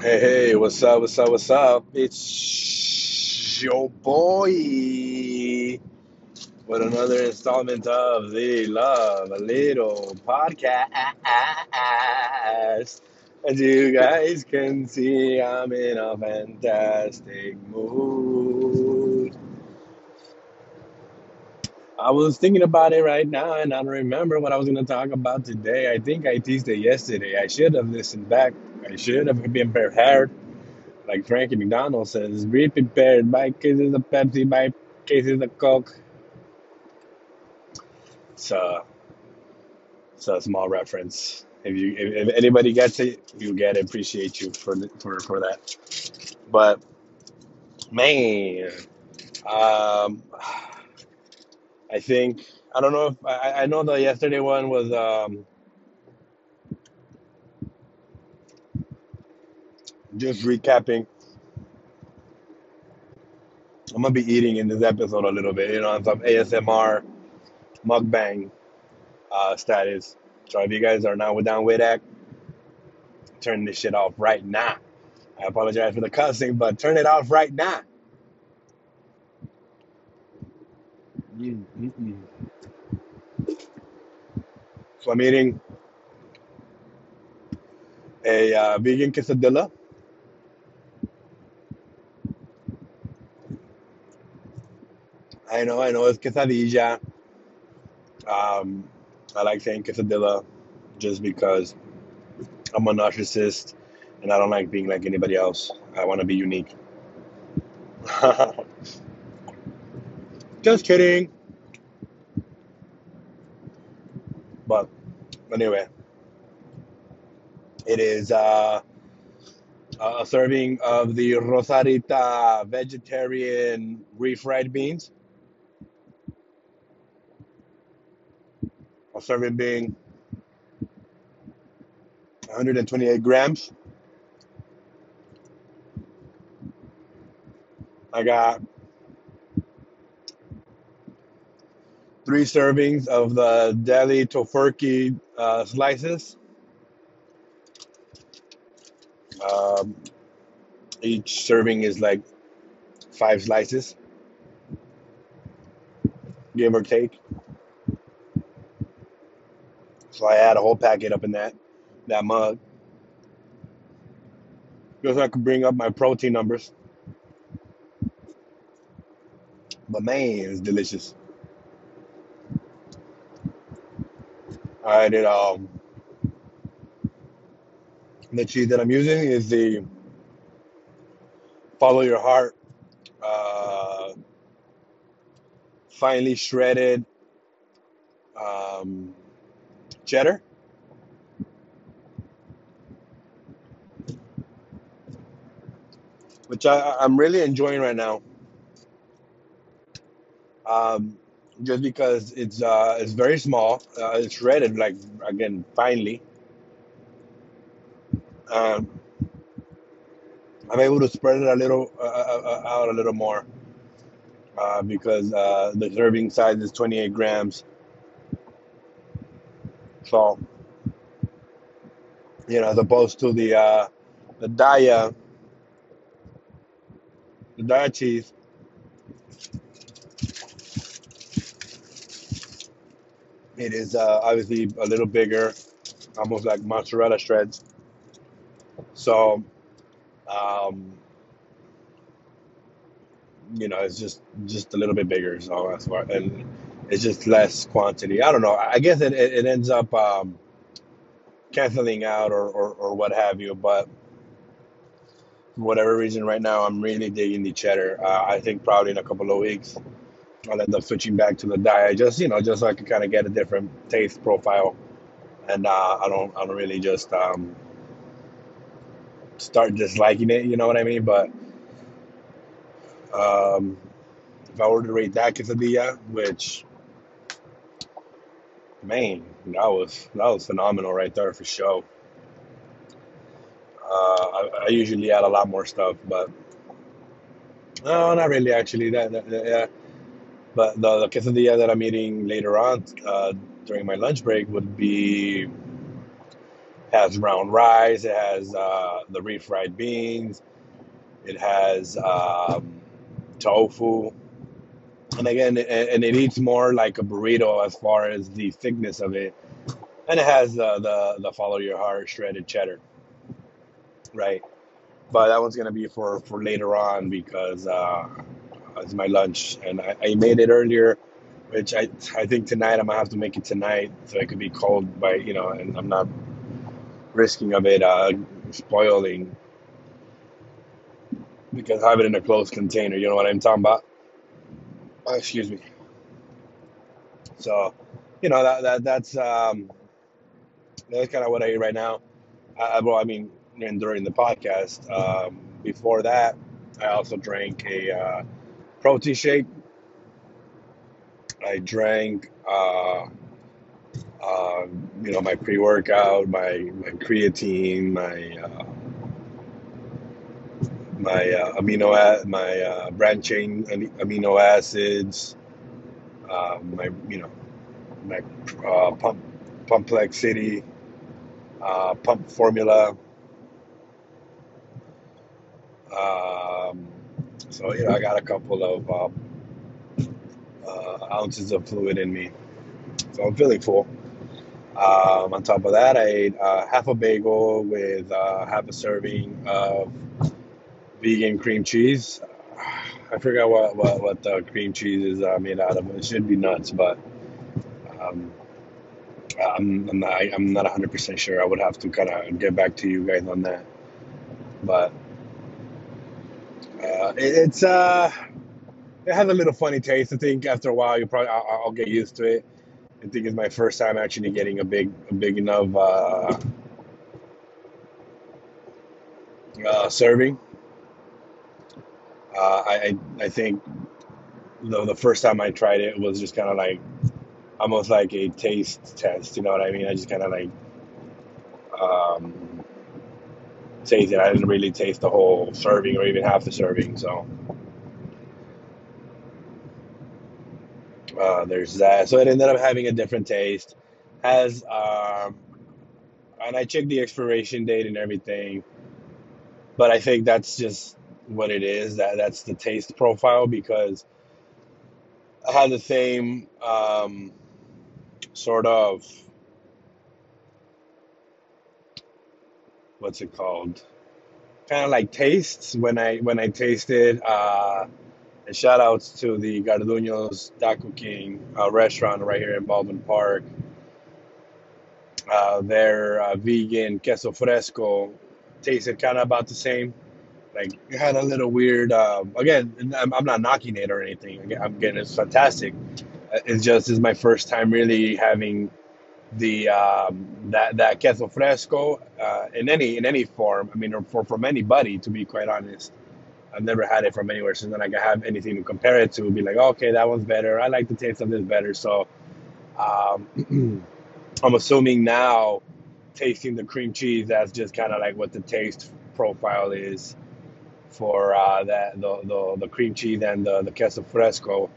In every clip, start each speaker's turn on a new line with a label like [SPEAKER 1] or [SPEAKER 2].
[SPEAKER 1] Hey, hey, what's up, what's up, what's up? It's your boy with another installment of the Love a Little podcast. As you guys can see, I'm in a fantastic mood. I was thinking about it right now and I don't remember what I was going to talk about today. I think I teased it yesterday. I should have listened back. I should have been prepared. Like Frankie MacDonald says, be prepared. Buy cases of Pepsi, buy cases of Coke. It's a, it's a small reference. If you if, if anybody gets it, you get it. Appreciate you for for for that. But man, um, I think I don't know if I, I know the yesterday one was um, just recapping. I'm gonna be eating in this episode a little bit, you know, some ASMR mukbang uh, status. So if you guys are not with down with that, turn this shit off right now. I apologize for the cussing, but turn it off right now. So I'm eating a uh, vegan quesadilla. I know, I know, it's quesadilla. Um, I like saying quesadilla just because I'm a narcissist and I don't like being like anybody else. I want to be unique. just kidding. But anyway, it is uh, a serving of the Rosarita vegetarian refried beans. A serving being 128 grams. I got three servings of the deli Tofurky uh, slices. Um, each serving is like five slices, give or take. So I add a whole packet up in that that mug, so I can bring up my protein numbers. But man, it's delicious. I did um the cheese that I'm using is the Follow Your Heart uh, finely shredded um, cheddar. which I, I'm really enjoying right now. Um, just because it's uh, it's very small, uh, it's shredded like again finely. Um, I'm able to spread it a little uh, uh, uh, out a little more uh, because uh, the serving size is 28 grams. So you know, as opposed to the uh, the Daiya the Daiya cheese, it is uh, obviously a little bigger, almost like mozzarella shreds. So um, you know, it's just just a little bit bigger. So that's why, and it's just less quantity. I don't know. I guess it, it, it ends up um, canceling out or, or, or what have you. But for whatever reason, right now I'm really digging the cheddar. Uh, I think probably in a couple of weeks I'll end up switching back to the diet, just you know, just so I can kind of get a different taste profile, and uh, I don't I don't really just um, start disliking it. You know what I mean? But um, if I were to rate that quesadilla, which man, that was that was phenomenal right there for sure. Uh, I, I usually add a lot more stuff, but no, not really actually. That, that, yeah, but the, the quesadilla that I'm eating later on uh, during my lunch break would be has brown rice. It has uh, the refried beans. It has um, tofu. And again, and it eats more like a burrito as far as the thickness of it. And it has the the, the follow your heart shredded cheddar, right? But that one's gonna be for for later on because uh, it's my lunch, and I, I made it earlier, which I I think tonight I'm gonna have to make it tonight so it could be cold by you know, and I'm not risking of it uh, spoiling because I have it in a closed container. You know what I'm talking about? Uh, excuse me. So, you know that that that's um, that's kind of what I eat right now. I, well, I mean, during the podcast. Um, before that, I also drank a uh, protein shake. I drank, uh, uh, you know, my pre-workout, my my creatine, my uh, my uh, amino my uh, branching amino acids, uh, my you know my uh, pump complexity, uh, pump formula. Um, so you know, I got a couple of um, uh, ounces of fluid in me, so I'm feeling full. Um, on top of that, I ate uh, half a bagel with uh, half a serving of vegan cream cheese. I forgot what, what, what the cream cheese is uh, made out of. It should be nuts, but um, I'm, I'm not, I'm not 100% sure. I would have to kind of get back to you guys on that. But uh, it, it's uh, it has a little funny taste. I think after a while, you probably I'll, I'll get used to it. I think it's my first time actually getting a big, a big enough uh, uh, serving. Uh, I, I think the the first time I tried it was just kind of like almost like a taste test. You know what I mean? I just kind of like um, tasted. I didn't really taste the whole serving or even half the serving. So uh, there's that. So it ended up having a different taste. Has um, and I checked the expiration date and everything, but I think that's just what it is. That that's the taste profile because I had the same um, sort of what's it called? Kind of like tastes when I when I tasted. Uh, shout outs to the Garduño's Taco King uh, restaurant right here in Baldwin Park. Uh, their uh, vegan queso fresco tasted kind of about the same. Like it had a little weird. Uh, again, I'm, not knocking it or anything. I'm getting it's fantastic. Uh, It's just is my first time really having the um, that that queso fresco uh, in any in any form. I mean, or for from anybody to be quite honest. I've never had it from anywhere, so then I can have anything to compare it to. Be like, okay, that one's better. I like the taste of this better. So um, I'm assuming now, tasting the cream cheese, that's just kind of like what the taste profile is for uh, that the, the the cream cheese and the the queso fresco.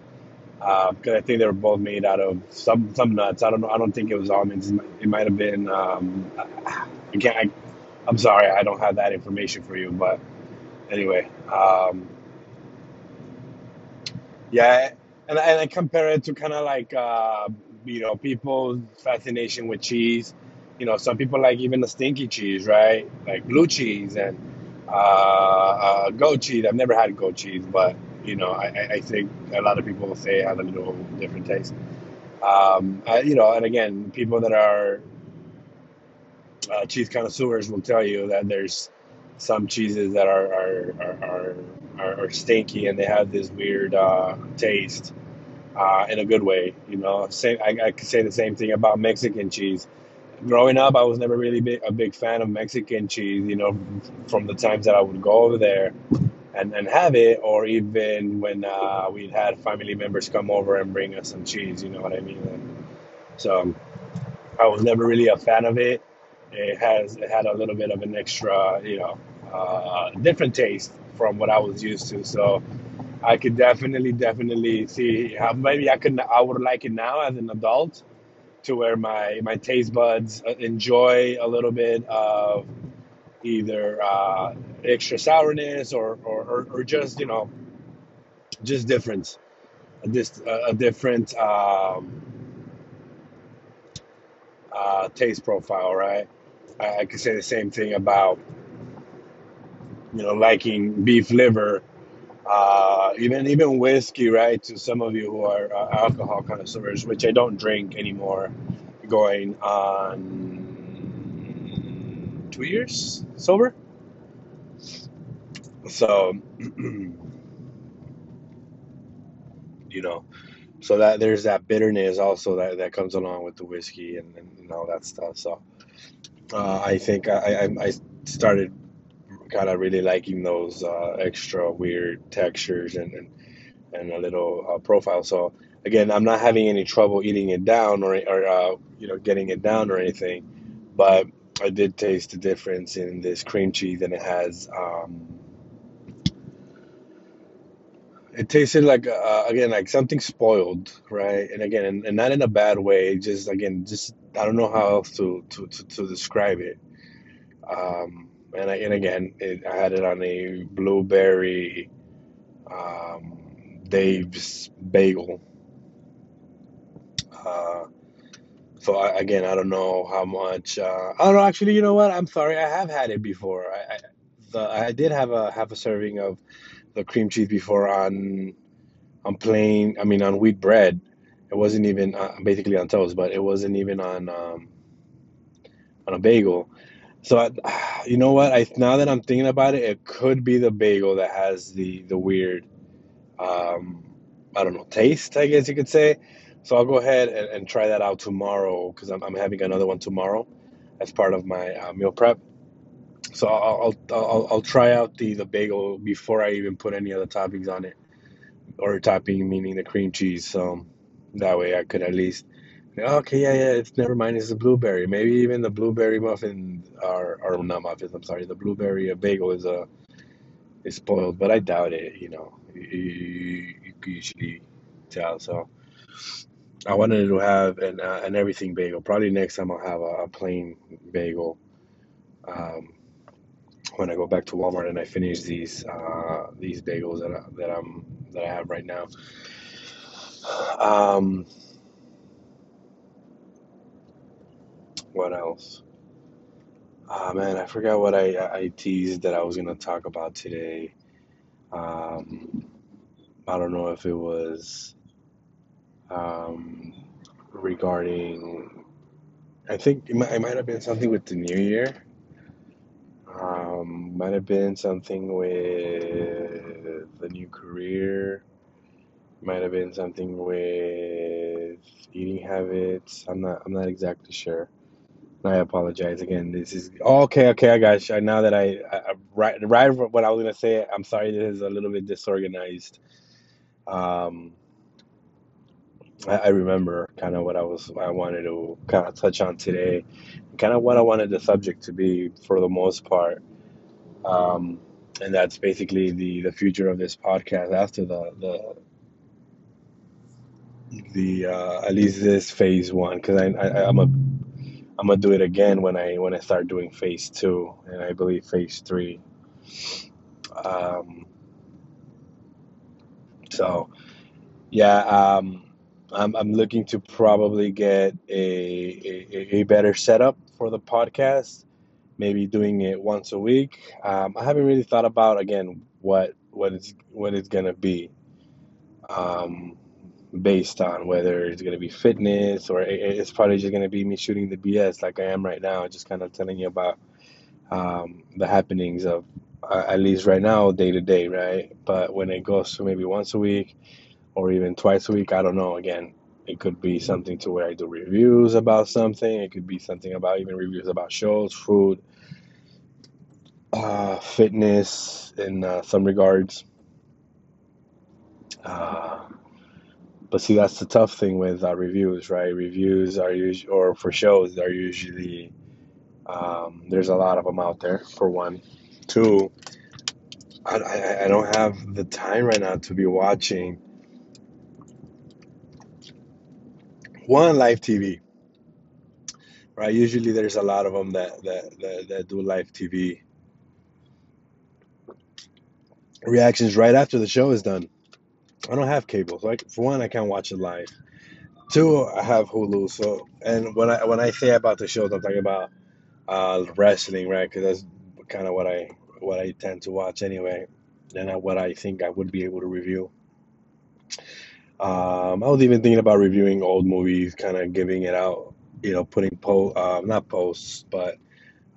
[SPEAKER 1] Because I think they were both made out of some some nuts. I don't know. I don't think it was almonds. It might, have been. Um, I can't. I, I'm sorry. I don't have that information for you. But anyway, um, yeah. And, and I compare it to kind of like uh, you know people's fascination with cheese. You know, some people like even the stinky cheese, right? Like blue cheese and uh, uh, goat cheese. I've never had goat cheese, but you know, I, I think a lot of people say it has a little different taste. Um, I, you know, and again, people that are uh, cheese connoisseurs will tell you that there's some cheeses that are are, are, are, are are stinky and they have this weird uh, taste uh, in a good way. You know, same I, I could say the same thing about Mexican cheese. Growing up, I was never really big, a big fan of Mexican cheese. You know, from the times that I would go over there and, and have it, or even when uh, we'd had family members come over and bring us some cheese. You know what I mean? And so I was never really a fan of it. It has it had a little bit of an extra, you know, uh, different taste from what I was used to. So I could definitely, definitely see how maybe I could I would like it now as an adult to where my my taste buds uh, enjoy a little bit of either uh, extra sourness or, or, or, or just you know just difference a, dis- a different um, uh, taste profile right? I, I could say the same thing about you know liking beef liver uh, even even whiskey right to some of you who are uh, alcohol connoisseurs which I don't drink anymore going on two years? Sober? So you know so that there's that bitterness also that, that comes along with the whiskey and, and, and all that stuff. So uh, i think I, I, I started kind of really liking those uh, extra weird textures and and, and a little uh, profile. So again i'm not having any trouble eating it down or, or uh, you know getting it down or anything but i did taste the difference in this cream cheese and it has um, it tasted like uh, again like something spoiled right? And again and, and not in a bad way just again just i don't know how else to to, to, to describe it. Um and, I, and again it, i had it on a blueberry um, dave's bagel. Uh, so I, again i don't know how much uh, i don't know actually you know what? I'm sorry. I have had it before. I i, the, I did have a half a serving of the cream cheese before on on plain i mean on wheat bread. It wasn't even uh, basically on toast but it wasn't even on um, on a bagel. So I, you know what i now that i'm thinking about it it could be the bagel that has the the weird um, i don't know taste i guess you could say so i'll go ahead and, and try that out tomorrow because I'm, I'm having another one tomorrow as part of my uh, meal prep so I'll, I'll I'll I'll try out the the bagel before I even put any other toppings on it, or topping meaning the cream cheese. So that way I could at least, okay, yeah, yeah, it's never mind. It's a blueberry. Maybe even the blueberry muffin or or not muffins. I'm sorry, the blueberry bagel is a is spoiled, but I doubt it. You know, you, usually tell. So I wanted to have an uh, an everything bagel. Probably next time I'll have a, a plain bagel. Um, when I go back to Walmart and I finish these uh, these bagels that I, that I'm that I have right now. Um, what else? Ah man, I forgot what I I teased that I was gonna talk about today. Um, I don't know if it was um, regarding. I think it might, it might have been something with the new year. Um, might have been something with the new career. Might have been something with eating habits. I'm not. I'm not exactly sure. I apologize again. This is okay. Okay, I got you. Now that I, I I- right right what I was gonna say. I'm sorry. This is a little bit disorganized. Um, I, I remember kind of what I was. I wanted to kind of touch on today. Kind of what I wanted the subject to be for the most part. Um, and that's basically the the future of this podcast after the the the uh, at least this phase one because I, I I'm a I'm gonna do it again when I when I start doing phase two and I believe phase three. Um, so yeah, um, I'm I'm looking to probably get a, a a better setup for the podcast. Maybe doing it once a week. Um, I haven't really thought about again what what it's what it's gonna be. Um, based on whether it's going to be fitness or it's probably just going to be me shooting the BS like I am right now, just kind of telling you about um, the happenings of uh, at least right now, day to day, right? But when it goes to maybe once a week or even twice a week, I don't know. Again, it could be something to where I do reviews about something. It could be something about even reviews about shows, food, uh, fitness in uh, some regards. Uh, But see, that's the tough thing with uh, reviews, right? Reviews are usually, or for shows, are usually, um, there's a lot of them out there, for one. Two, I, I, I don't have the time right now to be watching one live TV. right? Usually there's a lot of them that that that, that do live TV reactions right after the show is done. I don't have cable, so for one, I can't watch it live. Two, I have Hulu, so and when I when I say about the shows, I'm talking about uh, wrestling, right? Because that's kind of what I what I tend to watch anyway, and what I think I would be able to review. Um, I was even thinking about reviewing old movies, kind of giving it out, you know, putting po uh, not posts, but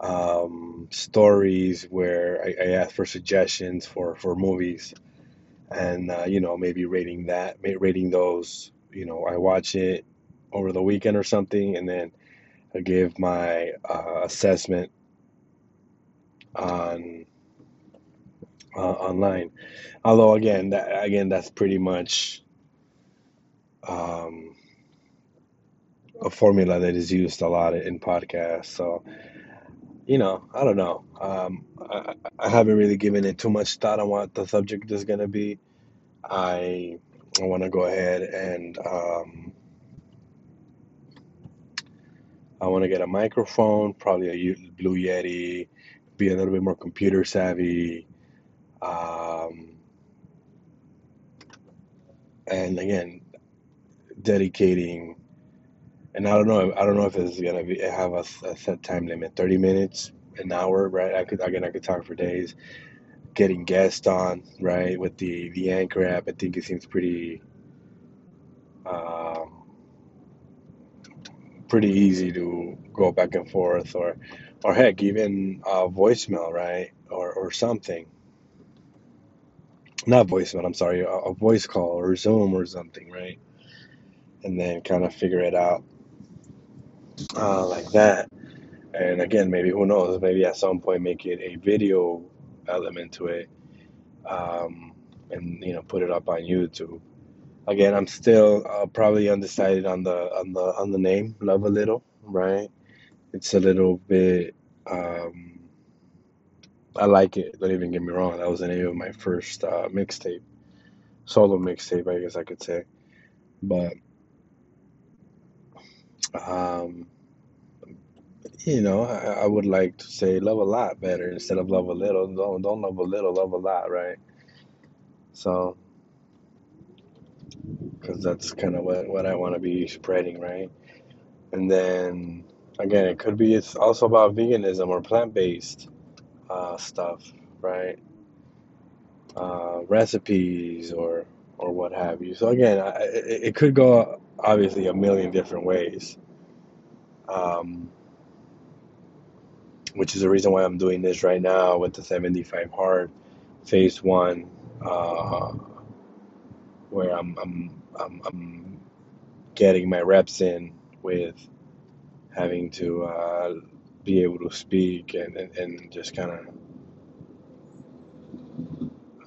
[SPEAKER 1] um, stories where I, I ask for suggestions for for movies, and uh, you know, maybe rating that, rating those. You know, I watch it over the weekend or something, and then I give my uh, assessment on uh, online. Although again, that, again, that's pretty much um, a formula that is used a lot in podcasts. So, you know, I don't know. Um, I, I haven't really given it too much thought on what the subject is going to be. I, I want to go ahead and um, I want to get a microphone, probably a Blue Yeti, be a little bit more computer savvy. Um, and again, dedicating, and I don't know, I don't know if it's gonna be have a, a set time limit, thirty minutes, an hour, right? I could again, I could talk for days. Getting guests on, right, with the the Anchor app, I think it seems pretty. Um, pretty easy to go back and forth or or heck even a voicemail right or or something not voicemail i'm sorry a, a voice call or zoom or something right and then kind of figure it out uh, like that and again maybe who knows maybe at some point make it a video element to it um, and you know put it up on youtube again, I'm still uh, probably undecided on the on the on the name. Love a little, right? It's a little bit. Um, I like it. Don't even get me wrong. That was the name of my first uh, mixtape, solo mixtape, I guess I could say. But um, you know, I, I would like to say love a lot better instead of love a little. Don't don't love a little, love a lot, right? So because that's kind of what, what I want to be spreading, right? And then again, it could be it's also about veganism or plant based uh, stuff, right? Uh, recipes or or what have you. So again, I, it, it could go obviously a million different ways. Um, which is the reason why I'm doing this right now with the 75 hard phase one, uh, where I'm, I'm I'm, I'm getting my reps in with having to uh, be able to speak and, and, and just kind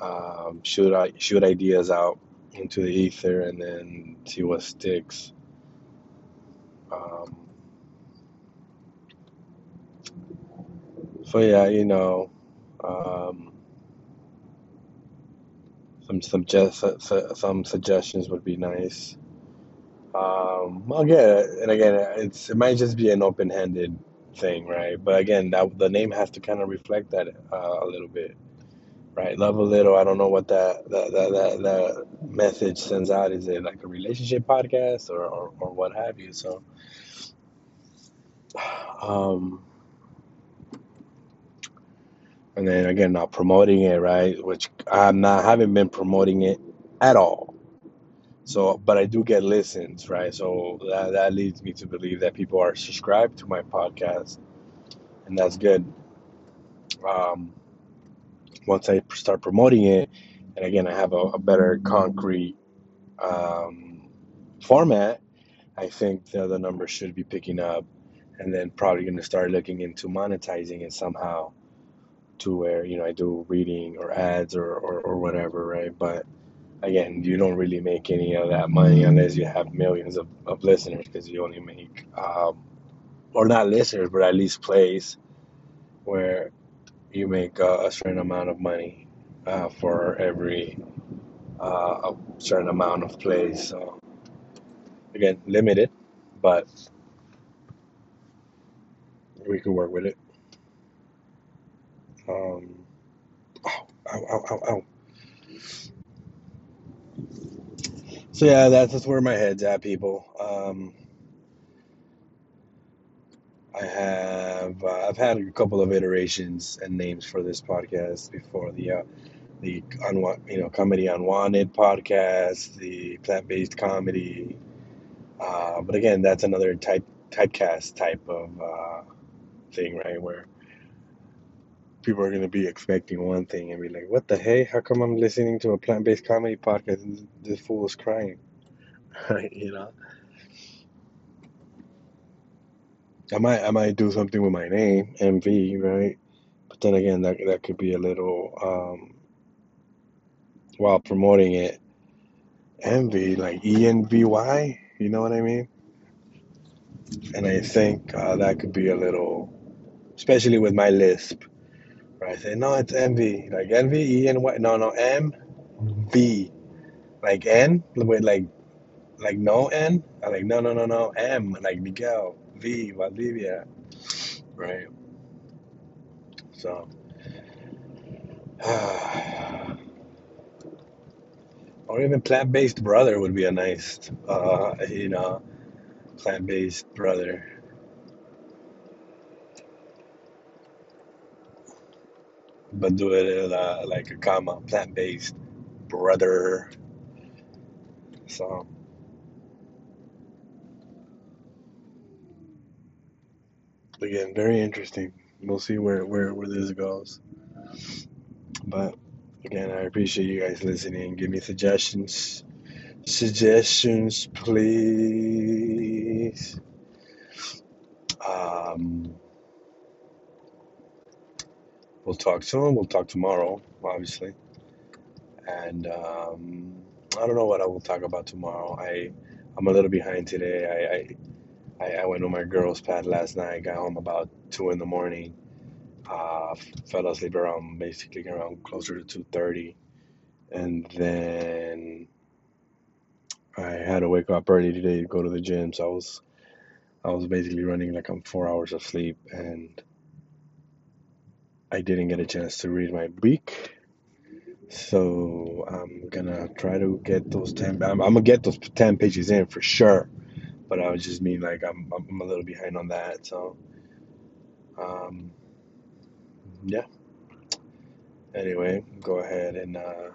[SPEAKER 1] of um, shoot shoot ideas out into the ether and then see what sticks. Um, so yeah, you know, um, some suggest some suggestions would be nice. Um, again, and again, it's it might just be an open-handed thing, right? But again, that the name has to kind of reflect that uh, a little bit, right? Love a little. I don't know what that that that that, that message sends out. Is it like a relationship podcast or or, or what have you? So, um, and then again not promoting it right which i'm not haven't been promoting it at all so but i do get listens right so that, that leads me to believe that people are subscribed to my podcast and that's good um, once i start promoting it and again i have a, a better concrete um, format i think the, the numbers should be picking up and then probably going to start looking into monetizing it somehow to where you know I do reading or ads or, or, or whatever, right? But again, you don't really make any of that money unless you have millions of, of listeners because you only make, um, or not listeners, but at least plays where you make uh, a certain amount of money uh, for every uh, a certain amount of plays. So again, limited, but we could work with it. Um, ow, ow, ow, ow. So yeah, that's where my head's at, people. Um, I have uh, I've had a couple of iterations and names for this podcast before the uh, the unwa- you know comedy unwanted podcast, the plant based comedy. Uh, but again, that's another type typecast type of uh, thing, right? Where people are going to be expecting one thing and be like, "What the hey? How come I'm listening to a plant based comedy podcast and this fool is crying?" Right? You know. I might I might do something with my name, MV, right? But then again, that that could be a little um, while promoting it, MV like E N V Y. You know what I mean? And I think uh, that could be a little, especially with my lisp. Right? I say no, it's MV, like envy, E N Y. No, no, M V, like N with like like no N. I like no, no, no, no, M like Miguel, V Valdivia, right? So. Or even plant-based brother would be a nice, uh, you know, plant-based brother. But do it uh, like a comma, plant-based brother. So again, very interesting. We'll see where where where this goes. But again, I appreciate you guys listening. Give me suggestions. Suggestions, please. Um, we'll talk soon. We'll talk tomorrow, obviously. And um, I don't know what I will talk about tomorrow. I I'm a little behind today. I I, I I went on my girls' pad last night. Got home about two in the morning. Uh, fell asleep around basically around closer to two thirty, and then I had to wake up early today to go to the gym. So I was I was basically running like I'm four hours of sleep, and I didn't get a chance to read my week. So I'm gonna try to get those ten. I'm gonna get those ten pages in for sure. But I was just mean like I'm I'm a little behind on that. So um, yeah. Anyway, go ahead and uh,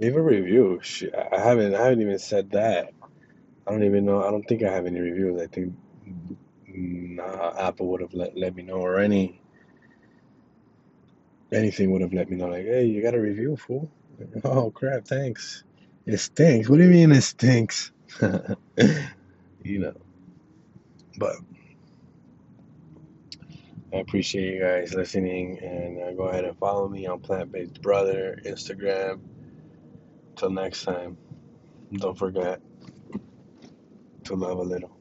[SPEAKER 1] leave a review. I haven't I haven't even said that. I don't even know. I don't think I have any reviews. I think mm, Apple would have let let me know or any anything would have let me know like, hey, you got a review, fool. Oh crap, thanks. It stinks. What do you mean it stinks? you know. But I appreciate you guys listening, and uh, go ahead and follow me on Plant Based Brother Instagram. Till next time, don't forget to love a little.